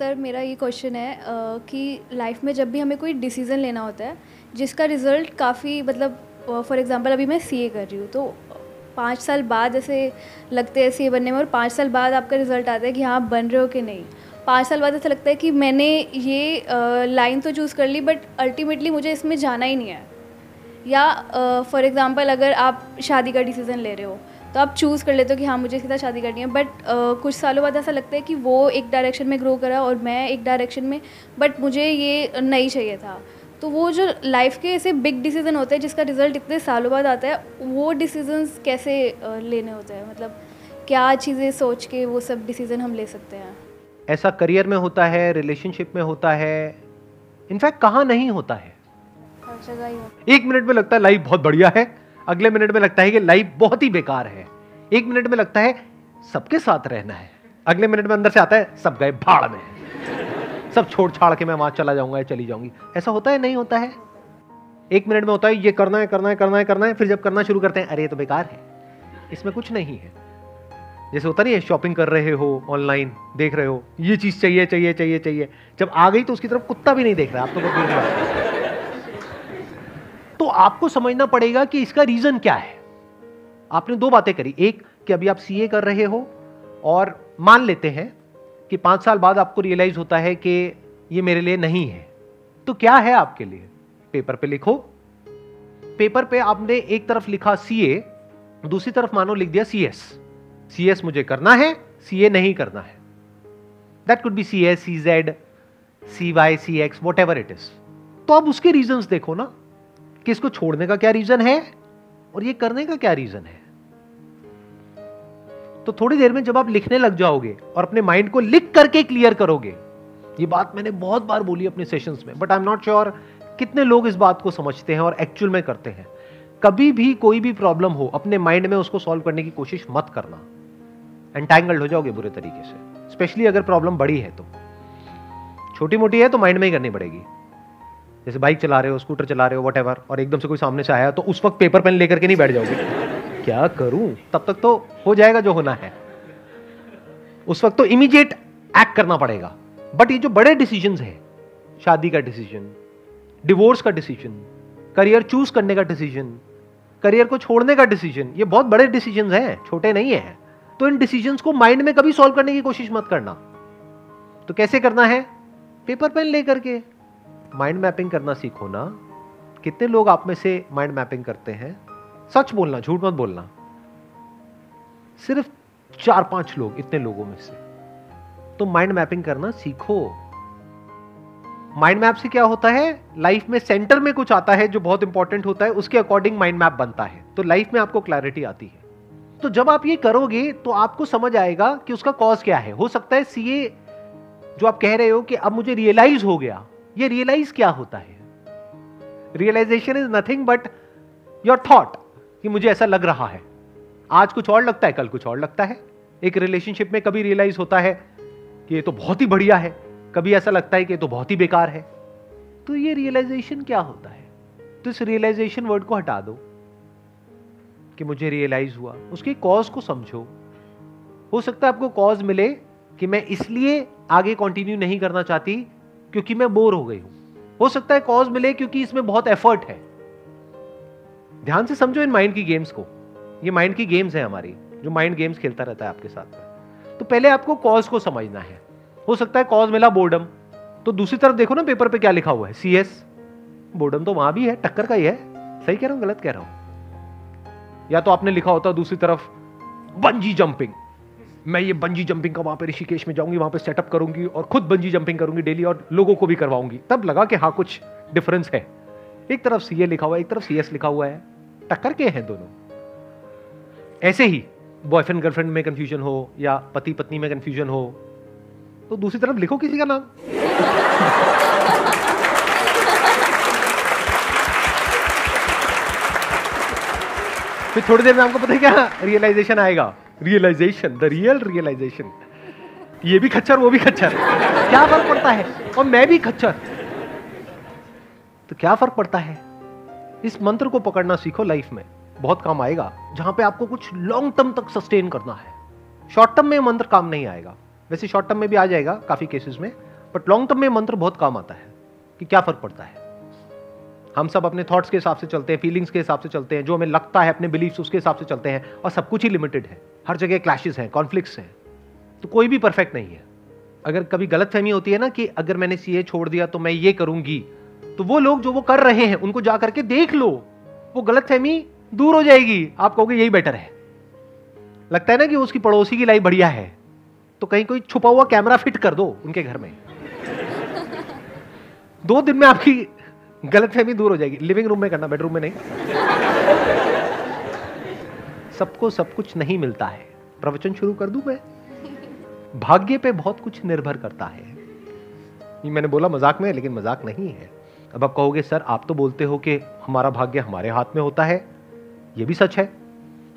Sir, मेरा ये question है कि लाइफ में जब भी हमें कोई डिसीज़न लेना होता है, जिसका रिज़ल्ट काफ़ी मतलब फॉर एग्जांपल अभी मैं सीए कर रही हूँ तो पाँच साल बाद ऐसे लगते हैं सीए बनने में और पाँच साल बाद आपका रिज़ल्ट आता है कि हाँ आप बन रहे हो कि नहीं। पाँच साल बाद ऐसा लगता है कि मैंने ये लाइन तो चूज़ कर ली बट अल्टीमेटली मुझे इसमें जाना ही नहीं है। या फॉर uh, एग्ज़ाम्पल अगर आप शादी का डिसीज़न ले रहे हो तो आप चूज़ कर लेते हो कि हाँ मुझे इसके साथ शादी करनी है बट uh, कुछ सालों बाद ऐसा लगता है कि वो एक डायरेक्शन में ग्रो करा और मैं एक डायरेक्शन में बट मुझे ये नहीं चाहिए था। तो वो जो लाइफ के ऐसे बिग डिसीज़न होते हैं जिसका रिज़ल्ट इतने सालों बाद आता है वो डिसीजंस कैसे लेने होते हैं? मतलब क्या चीज़ें सोच के वो सब डिसीज़न हम ले सकते हैं? ऐसा करियर में होता है रिलेशनशिप में होता है इनफैक्ट कहाँ नहीं होता है। एक मिनट में लगता है लाइफ बहुत बढ़िया है। अगले मिनट में लगता है कि लाइफ बहुत ही बेकार है। एक मिनट में लगता है सबके साथ रहना है। अगले मिनट में अंदर से आता है, सब गए भाड़ में। सब छोड़ छाड़ के मैं वहाँ चला जाऊँगा, या चली जाऊँगी। ऐसा होता है, नहीं होता है? एक मिनट में होता है, ये करना है करना है करना है करना है, फिर जब करना शुरू करते हैं, अरे, ये तो बेकार है। इसमें कुछ नहीं है। जैसे होता नहीं है शॉपिंग कर रहे हो ऑनलाइन देख रहे हो, ये चीज़ चाहिए चाहिए चाहिए चाहिए। जब आ गई तो उसकी तरफ़ कुत्ता भी नहीं देख रहा, आप तो तो आपको समझना पड़ेगा कि इसका रीजन क्या है। आपने दो बातें करी। एक, कि अभी आप सीए कर रहे हो और मान लेते हैं कि पाँच साल बाद आपको रियलाइज़ होता है कि ये मेरे लिए नहीं है। तो क्या है आपके लिए? पेपर पे लिखो। पेपर पे आपने एक तरफ़ लिखा सीए दूसरी तरफ़ मानो लिख दिया सीएस सीएस मुझे करना है सीए नहीं करना है। That could be C S C Z C Y C X whatever it is तो अब उसके रीजंस देखो ना। कि इसको छोड़ने का क्या रीजन है और ये करने का क्या रीजन है? तो थोड़ी देर में जब आप लिखने लग जाओगे और अपने माइंड को लिख करके क्लियर करोगे, ये बात मैंने बहुत बार बोली अपने सेशंस में but I am not sure कितने लोग इस बात को समझते हैं और एक्चुअल में करते हैं। कभी भी कोई भी प्रॉब्लम हो, अपने माइंड में उसको सॉल्व करने की कोशिश मत करना। एंटैंगल्ड हो जाओगे बुरे तरीके से स्पेशली अगर प्रॉब्लम बड़ी है तो। छोटी मोटी है तो माइंड में ही करनी पड़ेगी। जैसे बाइक चला रहे हो स्कूटर चला रहे हो वट और एकदम से कोई सामने से आया तो उस वक्त पेपर पेन लेकर के नहीं बैठ जाओगे। क्या करूँ? तब तक तो हो जाएगा जो होना है। उस वक्त तो इमीडिएट एक्ट करना पड़ेगा। बट ये जो बड़े डिसीज़न है, शादी का डिसीज़न डिवोर्स का डिसीज़न करियर चूज़ करने का डिसीज़न करियर को छोड़ने का डिसीज़न ये बहुत बड़े डिसीज़न हैं, छोटे नहीं है। तो इन डिसीज़न को माइंड में कभी सॉल्व करने की कोशिश मत करना। तो कैसे करना है? पेपर पेन लेकर के। माइंड मैपिंग करना सीखो ना। कितने लोग आप में से माइंड मैपिंग करते हैं? सच बोलना, झूठ मत बोलना। सिर्फ़ चार पाँच लोग, इतने लोगों में से। तो माइंड मैपिंग करना सीखो। माइंड मैप से क्या होता है? लाइफ में सेंटर में कुछ आता है जो बहुत इंपॉर्टेंट होता है, उसके अकॉर्डिंग माइंड मैप बनता है। तो लाइफ में आपको क्लैरिटी आती है। तो जब आप ये करोगे तो आपको समझ आएगा कि उसका कॉज क्या है। हो सकता है सीए जो आप कह रहे हो कि अब मुझे रियलाइज़ हो गया। ये रियलाइज़ क्या होता है? Realization is nothing but your thought कि मुझे ऐसा लग रहा है। आज कुछ और लगता है, कल कुछ और लगता है। एक रिलेशनशिप में कभी रियलाइज़ होता है कि ये तो बहुत ही बढ़िया है। कभी ऐसा लगता है कि ये तो बहुत ही बेकार है। तो ये रियलाइजेशन क्या होता है? तो इस रियलाइजेशन वर्ड को हटा दो कि मुझे रियलाइज़ हुआ। उसके कॉज को समझो। हो सकता है आपको कॉज मिले कि मैं इसलिए आगे कंटिन्यू नहीं करना चाहती क्योंकि मैं बोर हो गई हूँ। हो सकता है कॉज मिले क्योंकि इसमें बहुत एफर्ट है। ध्यान से समझो इन माइंड की गेम्स को। ये माइंड की गेम्स है हमारी, जो माइंड गेम्स खेलता रहता है आपके साथ में। तो पहले आपको कॉज को समझना है। हो सकता है कॉज मिला बोर्डम तो दूसरी तरफ़ देखो ना पेपर पे क्या लिखा हुआ है। सी एस बोर्डम तो वहाँ भी है, टक्कर का ही है। सही कह रहा हूँ, गलत कह रहा हूँ। या तो आपने लिखा होता दूसरी तरफ़ बंजी जंपिंग मैं ये बंजी जंपिंग का वहाँ पे ऋषिकेश में जाऊँगी, वहाँ पे सेटअप करूँगी और खुद बंजी जंपिंग करूँगी डेली और लोगों को भी करवाऊँगी। तब लगा कि हाँ कुछ डिफरेंस है। एक तरफ़ सीए लिखा हुआ है, एक तरफ़ सीएस लिखा हुआ है। टक्कर के हैं दोनों। ऐसे ही बॉयफ्रेंड गर्लफ्रेंड में कन्फ्यूज़न हो या पति पत्नी में कन्फ्यूज़न हो तो दूसरी तरफ़ लिखो किसी का नाम। फिर थोड़ी देर में आपको पता है क्या रियलाइजेशन आएगा। रियलाइजेशन द रियल रियलाइजेशन ये भी खच्चर, वो भी खच्चर। क्या फ़र्क पड़ता है? और मैं भी खच्चर। तो क्या फ़र्क पड़ता है? इस मंत्र को पकड़ना सीखो लाइफ में। बहुत काम आएगा, जहाँ पे आपको कुछ लॉन्ग टर्म तक सस्टेन करना है। शॉर्ट टर्म में मंत्र काम नहीं आएगा। वैसे शॉर्ट टर्म में भी आ जाएगा काफ़ी केसेस में बट लॉन्ग टर्म में मंत्र बहुत काम आता है, कि क्या फ़र्क पड़ता है। हम सब अपने थॉट्स के हिसाब से चलते हैं फीलिंग्स के हिसाब से चलते हैं, जो हमें लगता है, अपने बिलीफ्स उसके हिसाब से चलते हैं, और सब कुछ ही लिमिटेड है। हर जगह क्लैशेस हैं कॉन्फ्लिक्ट्स हैं तो कोई भी परफेक्ट नहीं है। अगर कभी गलत फहमी होती है ना कि अगर मैंने सीए छोड़ दिया तो मैं ये करूँगी तो वो लोग जो वो कर रहे हैं, उनको जा करके देख लो, वो गलत फहमी दूर हो जाएगी। आप कहोगे यही बेटर है। लगता है ना कि उसकी पड़ोसी की लाइफ बढ़िया है तो कहीं कोई छुपा हुआ कैमरा फिट कर दो उनके घर में। दो दिन में आपकी गलत फहमी दूर हो जाएगी। लिविंग रूम में करना बेडरूम में नहीं। सबको सब कुछ नहीं मिलता है। प्रवचन शुरू कर दू मैं? भाग्य पे बहुत कुछ निर्भर करता है। ये मैंने बोला मज़ाक में, लेकिन मज़ाक नहीं है। अब आप कहोगे, सर, आप तो बोलते हो कि हमारा भाग्य हमारे हाथ में होता है। ये भी सच है।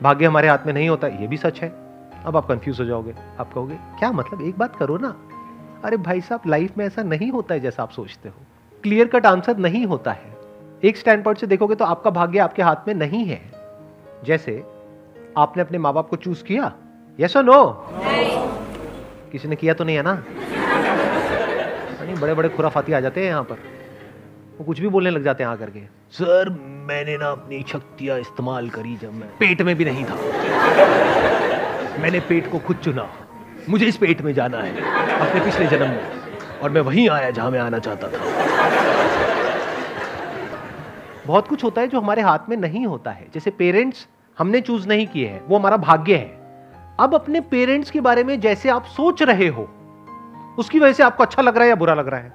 भाग्य हमारे हाथ में नहीं होता, ये भी सच है। अब आप कंफ्यूज हो जाओगे। आप कहोगे, क्या मतलब? एक बात करो ना। अरे भाई साहब लाइफ में ऐसा नहीं होता है जैसा आप सोचते हो। क्लियर कट आंसर नहीं होता है। एक स्टैंड पॉइंट से देखोगे तो आपका भाग्य आपके हाथ में नहीं है। जैसे आपने अपने माँ बाप को चूज़ किया? यस और नो किसी ने किया तो नहीं है ना? नहीं बड़े बड़े खुराफाती आ जाते हैं यहाँ पर। वो कुछ भी बोलने लग जाते हैं आकर के सर मैंने ना अपनी शक्तियाँ इस्तेमाल करी जब मैं पेट में भी नहीं था। मैंने पेट को खुद चुना। मुझे इस पेट में जाना है अपने पिछले जन्म में। और मैं वहीं आया जहाँ मैं आना चाहता था। बहुत कुछ होता है जो हमारे हाथ में नहीं होता है। जैसे पेरेंट्स हमने चूज़ नहीं किए हैं, वो हमारा भाग्य है। अब अपने पेरेंट्स के बारे में जैसे आप सोच रहे हो, उसकी वजह से आपको अच्छा लग रहा है या बुरा लग रहा है?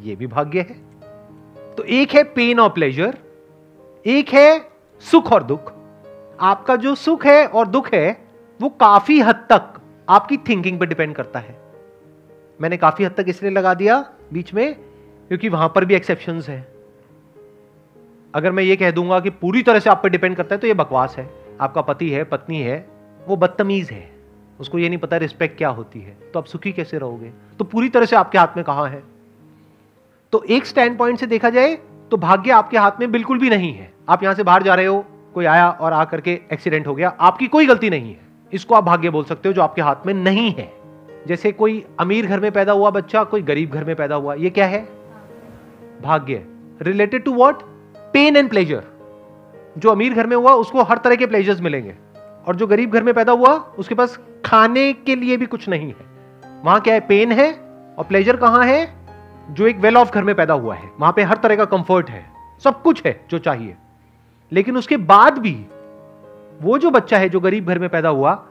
ये भी भाग्य है। तो एक है पेन और प्लेजर एक है सुख और दुख। आपका जो सुख है और दुख है, वो काफ़ी हद तक आपकी थिंकिंग पे डिपेंड करता है। मैंने काफ़ी हद तक इसलिए लगा दिया बीच में, क्योंकि वहाँ पर भी एक्सेप्शन है। अगर मैं ये कह दूँगा कि पूरी तरह से आप पर डिपेंड करता है तो ये बकवास है। आपका पति है, पत्नी है, वो बदतमीज है। उसको ये नहीं पता रिस्पेक्ट क्या होती है। तो आप सुखी कैसे रहोगे? तो पूरी तरह से आपके हाथ में कहाँ है? तो एक स्टैंड पॉइंट से देखा जाए तो भाग्य आपके हाथ में बिल्कुल भी नहीं है। आप यहाँ से बाहर जा रहे हो, कोई आया और आकर के एक्सीडेंट हो गया, आपकी कोई गलती नहीं है। इसको आप भाग्य बोल सकते हो जो आपके हाथ में नहीं है। जैसे कोई अमीर घर में पैदा हुआ बच्चा, कोई गरीब घर में पैदा हुआ, ये क्या है? भाग्य। Related to what pain and pleasure जो अमीर घर में हुआ, उसको हर तरह के प्लेजर्स मिलेंगे। और जो गरीब घर में पैदा हुआ, उसके पास खाने के लिए भी कुछ नहीं है। वहाँ क्या है? पेन है। और प्लेजर कहाँ है? जो एक वेल ऑफ़ घर में पैदा हुआ है। वहाँ पे हर तरह का कंफर्ट है। सब कुछ है जो चाहिए। लेकिन उसके बाद भी वो जो बच्चा है, जो गरीब घर में पैदा हुआ,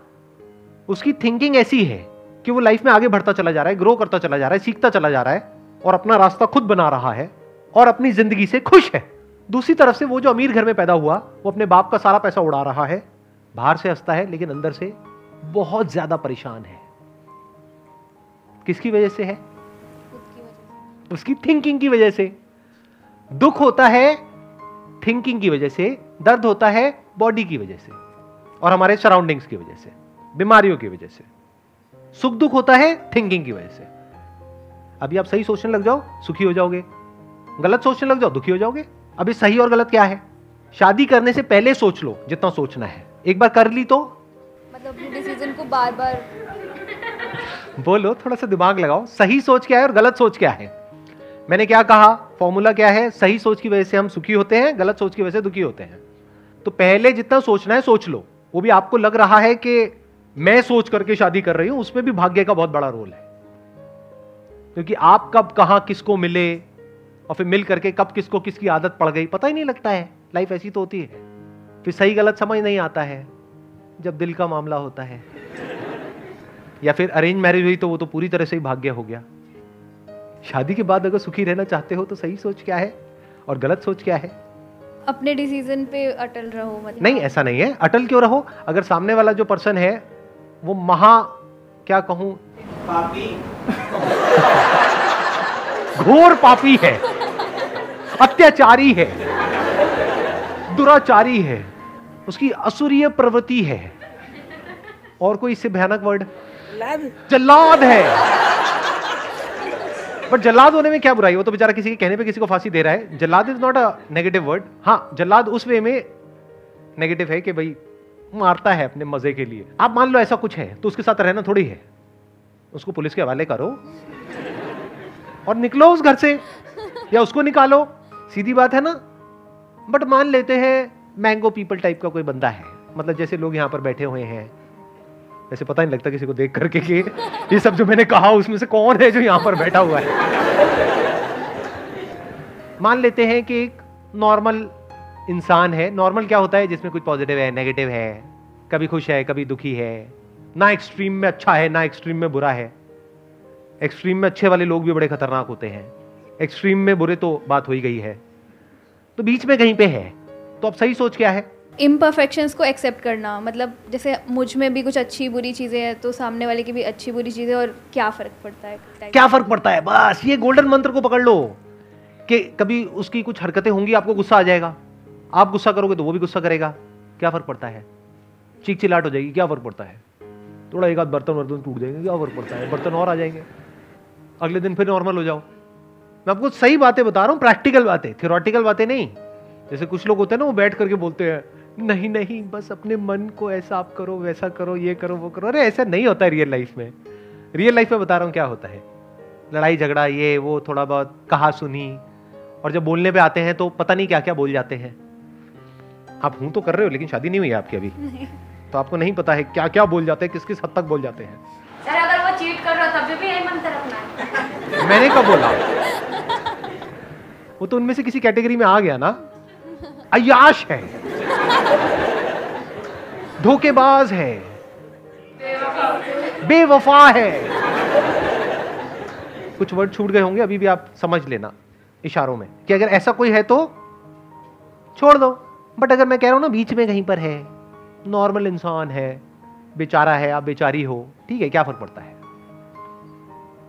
उसकी थिंकिंग ऐसी है कि वो लाइफ में आगे बढ़ता चला जा रहा है ग्रो करता चला जा रहा है, सीखता चला जा रहा है और अपना रास्ता खुद बना रहा है और अपनी ज़िंदगी से खुश है। दूसरी तरफ़ से वो जो अमीर घर में पैदा हुआ, वो अपने बाप का सारा पैसा उड़ा रहा है। बाहर से हंसता है, लेकिन अंदर से बहुत ज़्यादा परेशान है। किसकी वजह से है? उसकी थिंकिंग की वजह से। दुख होता है थिंकिंग की वजह से। दर्द होता है बॉडी की वजह से। और हमारे सराउंडिंग्स की वजह से, बीमारियों की वजह से। सुख दुख होता है थिंकिंग की वजह से। अभी आप सही सोचने लग जाओ, सुखी हो जाओगे। गलत सोचने लग जाओ, दुखी हो जाओगे। अभी सही और गलत क्या है? शादी करने से पहले सोच लो जितना सोचना है। एक बार कर ली तो? मतलब डिसीज़न को बार बार बोलो थोड़ा सा दिमाग लगाओ। सही सोच क्या है और गलत सोच क्या है? मैंने क्या कहा? फॉर्मूला क्या है? सही सोच की वजह से हम सुखी होते हैं गलत सोच की वजह से दुखी होते हैं। तो पहले जितना सोचना है सोच लो। वो भी आपको लग रहा है कि मैं सोच करके शादी कर रही हूँ उसमें भी भाग्य का बहुत बड़ा रोल है। क्योंकि आप कब कहाँ किसको मिले और फिर मिल करके कब किसको किसकी आदत पड़ गई पता ही नहीं लगता है। लाइफ ऐसी तो होती है। फिर सही गलत समझ नहीं आता है जब दिल का मामला होता है। या फिर अरेंज मैरिज हुई तो वो तो पूरी तरह से ही भाग्य हो गया। शादी के बाद अगर सुखी रहना चाहते हो तो सही सोच क्या है और गलत सोच क्या है? अपने डिसीज़न पे अटल रहो मतलब। नहीं ऐसा नहीं है। अटल क्यों रहो? अगर सामने वाला जो पर्सन है वो महा क्या कहूँ? पापी। घोर पापी है। अत्याचारी है दुराचारी है उसकी असुरीय प्रवृत्ति है। और कोई इससे भयानक वर्ड जल्लाद है। बट जल्लाद होने में क्या बुराई वो तो बेचारा किसी के कहने पे किसी को फांसी दे रहा है। जल्लाद is not a negative word हाँ जल्लाद उस वे में नेगेटिव है कि भाई मारता है अपने मज़े के लिए। आप मान लो ऐसा कुछ है तो उसके साथ रहना थोड़ी है। उसको पुलिस के हवाले करो। और निकलो उस घर से या उसको निकालो। सीधी बात है ना? बट मान लेते हैं मैंगो पीपल टाइप का कोई बंदा है। मतलब जैसे लोग यहाँ पर बैठे हुए हैं। वैसे पता नहीं लगता किसी को देख करके कि ये सब जो मैंने कहा, उसमें से कौन है जो यहाँ पर बैठा हुआ है? मान लेते हैं कि एक नॉर्मल इंसान है। नॉर्मल क्या होता है? जिसमें कुछ पॉजिटिव है नेगेटिव है। कभी खुश है, कभी दुखी है। ना एक्सट्रीम में अच्छा है, ना एक्सट्रीम में बुरा है। एक्सट्रीम में अच्छे वाले लोग भी बड़े खतरनाक होते हैं। एक्सट्रीम में बुरे तो बात हो ही गई है। तो बीच में कहीं पे है। तो अब सही सोच क्या है? इम्परफेक्शंस को एक्सेप्ट करना मतलब जैसे मुझमें भी कुछ अच्छी बुरी चीज़ें हैं तो सामने वाले की भी अच्छी बुरी चीज़ें और क्या फ़र्क पड़ता है? क्या फ़र्क पड़ता है? बस ये गोल्डन मंत्र को पकड़ लो कि कभी उसकी कुछ हरकतें होंगी आपको गुस्सा आ जाएगा। आप गुस्सा करोगे तो वो भी गुस्सा करेगा। क्या फ़र्क पड़ता है? चीख चिलाट हो जाएगी क्या फ़र्क पड़ता है? थोड़ा एक आध बर्तन वर्तन टूट जाएँगे क्या फ़र्क पड़ता है? बर्तन और आ जाएँगे। अगले दिन फिर नॉर्मल हो जाओ। मैं आपको सही बातें बता रहा हूँ प्रैक्टिकल बातें थियोरटिकल बातें नहीं। जैसे कुछ लोग होते हैं ना वो बैठ करके बोलते हैं नहीं नहीं बस अपने मन को ऐसा आप करो वैसा करो ये करो वो करो। अरे ऐसा नहीं होता है रियल लाइफ में। रियल लाइफ में बता रहा हूँ क्या होता है। लड़ाई झगड़ा ये वो थोड़ा बहुत कहा सुनी और जब बोलने पे आते हैं तो पता नहीं क्या क्या बोल जाते हैं। आप हूँ तो कर रहे हो लेकिन शादी नहीं हुई आपकी अभी। तो आपको नहीं पता है क्या क्या बोल जाते हैं किस किस हद तक बोल जाते हैं। सर अगर वो चीट कर रहा तब भी है मैंने कब बोला? वो तो उनमें से किसी कैटेगरी में आ गया ना। अयाश है। धोखेबाज है। बेवफा है। कुछ वर्ड छूट गए होंगे, अभी भी आप समझ लेना इशारों में कि अगर ऐसा कोई है तो छोड़ दो। बट अगर मैं कह रहा हूँ ना, बीच में कहीं पर है, नॉर्मल इंसान है, बेचारा है, आप बेचारी हो, ठीक है, क्या फ़र्क पड़ता है?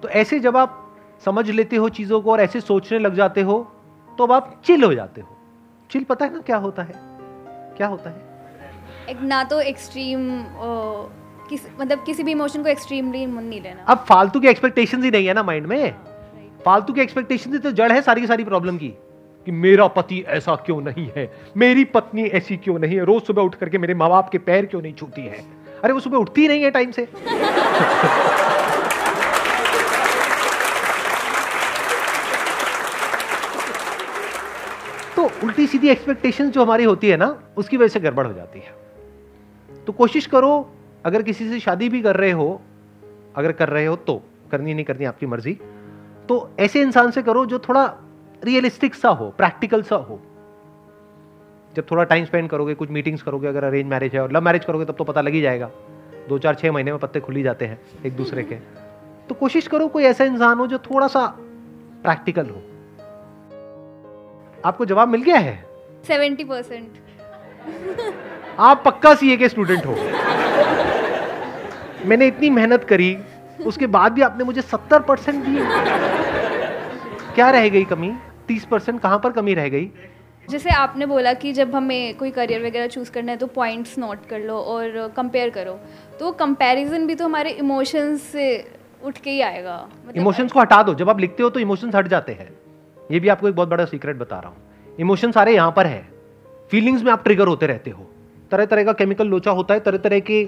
तो ऐसे जब आप समझ लेते हो चीज़ों को और ऐसे सोचने लग जाते हो तो अब आप चिल हो जाते हो। चिल पता है ना क्या होता है? क्या होता है? एक ना तो एक्सट्रीम किस मतलब किसी भी इमोशन को एक्सट्रीमली नहीं लेना। अब फालतू की एक्सपेक्टेशंस ही नहीं है ना माइंड में। फालतू की एक्सपेक्टेशन तो जड़ है सारी की सारी प्रॉब्लम की। कि मेरा पति ऐसा क्यों नहीं है? मेरी पत्नी ऐसी क्यों नहीं है? रोज सुबह उठ करके मेरे माँ बाप के पैर क्यों नहीं छूती है? अरे वो सुबह उठती नहीं है टाइम से। उल्टी सीधी एक्सपेक्टेशन जो हमारी होती है ना, उसकी वजह से गड़बड़ हो जाती है। तो कोशिश करो, अगर किसी से शादी भी कर रहे हो, अगर कर रहे हो तो करनी नहीं करनी, आपकी मर्ज़ी। तो ऐसे इंसान से करो जो थोड़ा रियलिस्टिक सा हो प्रैक्टिकल सा हो। जब थोड़ा टाइम स्पेंड करोगे, कुछ मीटिंग्स करोगे, अगर अरेंज मैरिज है और लव मैरिज करोगे, तब तो पता लग ही जाएगा। दो चार छः महीने में पत्ते खुल ही जाते हैं एक दूसरे के। तो कोशिश करो कोई ऐसा इंसान हो जो थोड़ा सा प्रैक्टिकल हो। आपको जवाब मिल गया है? Seventy percent. आप पक्का सीए के स्टूडेंट हो। मैंने इतनी मेहनत करी उसके बाद भी आपने मुझे सत्तर परसेंट दिए। क्या रह गई कमी? तीस परसेंट कहाँ पर कमी रह गई? जैसे आपने बोला कि जब हमें कोई करियर वगैरह चूज़ करना है तो पॉइंट्स नोट कर लो और कंपेयर करो। तो कंपैरिजन भी तो हमारे इमोशंस से उठ के ही आएगा। मतलब इमोशंस को हटा दो। जब आप लिखते हो तो इमोशंस हट जाते हैं। ये भी आपको एक बहुत बड़ा सीक्रेट बता रहा हूँ। इमोशन सारे यहाँ पर है। फीलिंग्स में आप ट्रिगर होते रहते हो। तरह तरह का केमिकल लोचा होता है तरह तरह के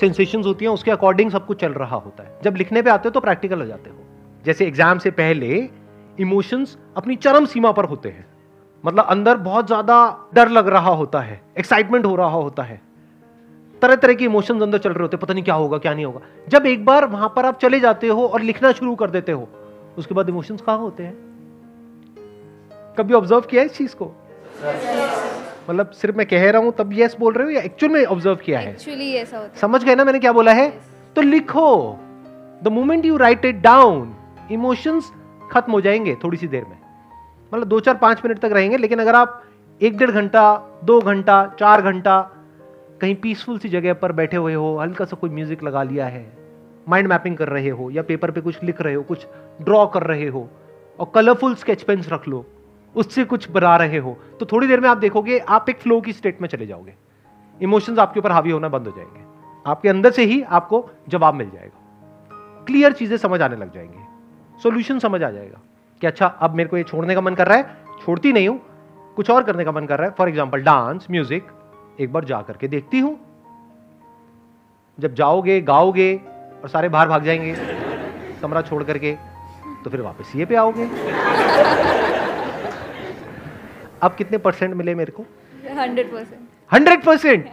सेंसेशंस होती हैं, उसके अकॉर्डिंग सब कुछ चल रहा होता है। जब लिखने पे आते हो तो प्रैक्टिकल हो जाते हो। जैसे एग्ज़ाम से पहले इमोशंस अपनी चरम सीमा पर होते हैं। मतलब अंदर बहुत ज़्यादा डर लग रहा होता है एक्साइटमेंट हो रहा होता है। तरह तरह के इमोशंस अंदर चल रहे होते हैं, पता नहीं क्या होगा, क्या नहीं होगा। जब एक बार वहाँ पर आप चले जाते हो और लिखना शुरू कर देते हो, उसके बाद इमोशंस कहाँ होते हैं? कभी ऑब्ज़र्व किया है इस चीज़ को? मतलब सिर्फ़ मैं कह रहा हूँ तब यस बोल रहे हो या एक्चुअल में ऑब्ज़र्व किया है? एक्चुअली ऐसा होता समझ गए ना मैंने क्या बोला है? तो लिखो। The moment you write it down emotions खत्म हो जाएँगे थोड़ी सी देर में। मतलब दो चार पाँच मिनट तक रहेंगे लेकिन अगर आप एक डेढ़ घंटा दो घंटा चार घंटा कहीं पीसफुल सी जगह पर बैठे हुए हो हल्का सा कोई म्यूज़िक लगा लिया है माइंड मैपिंग कर रहे हो या पेपर पे कुछ लिख रहे हो कुछ ड्रॉ कर रहे हो और कलरफुल स्केच पेन्स रख लो उससे कुछ बना रहे हो तो थोड़ी देर में आप देखोगे, आप एक फ्लो की स्टेट में चले जाओगे। इमोशंस आपके ऊपर हावी होना बंद हो जाएँगे। आपके अंदर से ही आपको जवाब मिल जाएगा। क्लियर चीज़ें समझ आने लग जाएँगे। सोल्यूशन समझ आ जाएगा कि अच्छा अब मेरे को ये छोड़ने का मन कर रहा है, छोड़ती नहीं हूँ, कुछ और करने का मन कर रहा है। फॉर एग्ज़ाम्पल डांस म्यूज़िक एक बार जा करके देखती हूँ। जब जाओगे, गाओगे और सारे बाहर भाग जाएँगे, कमरा छोड़ करके तो फिर वापस ये पे आओगे। अब कितने परसेंट मिले मेरे को? Hundred percent. Hundred percent?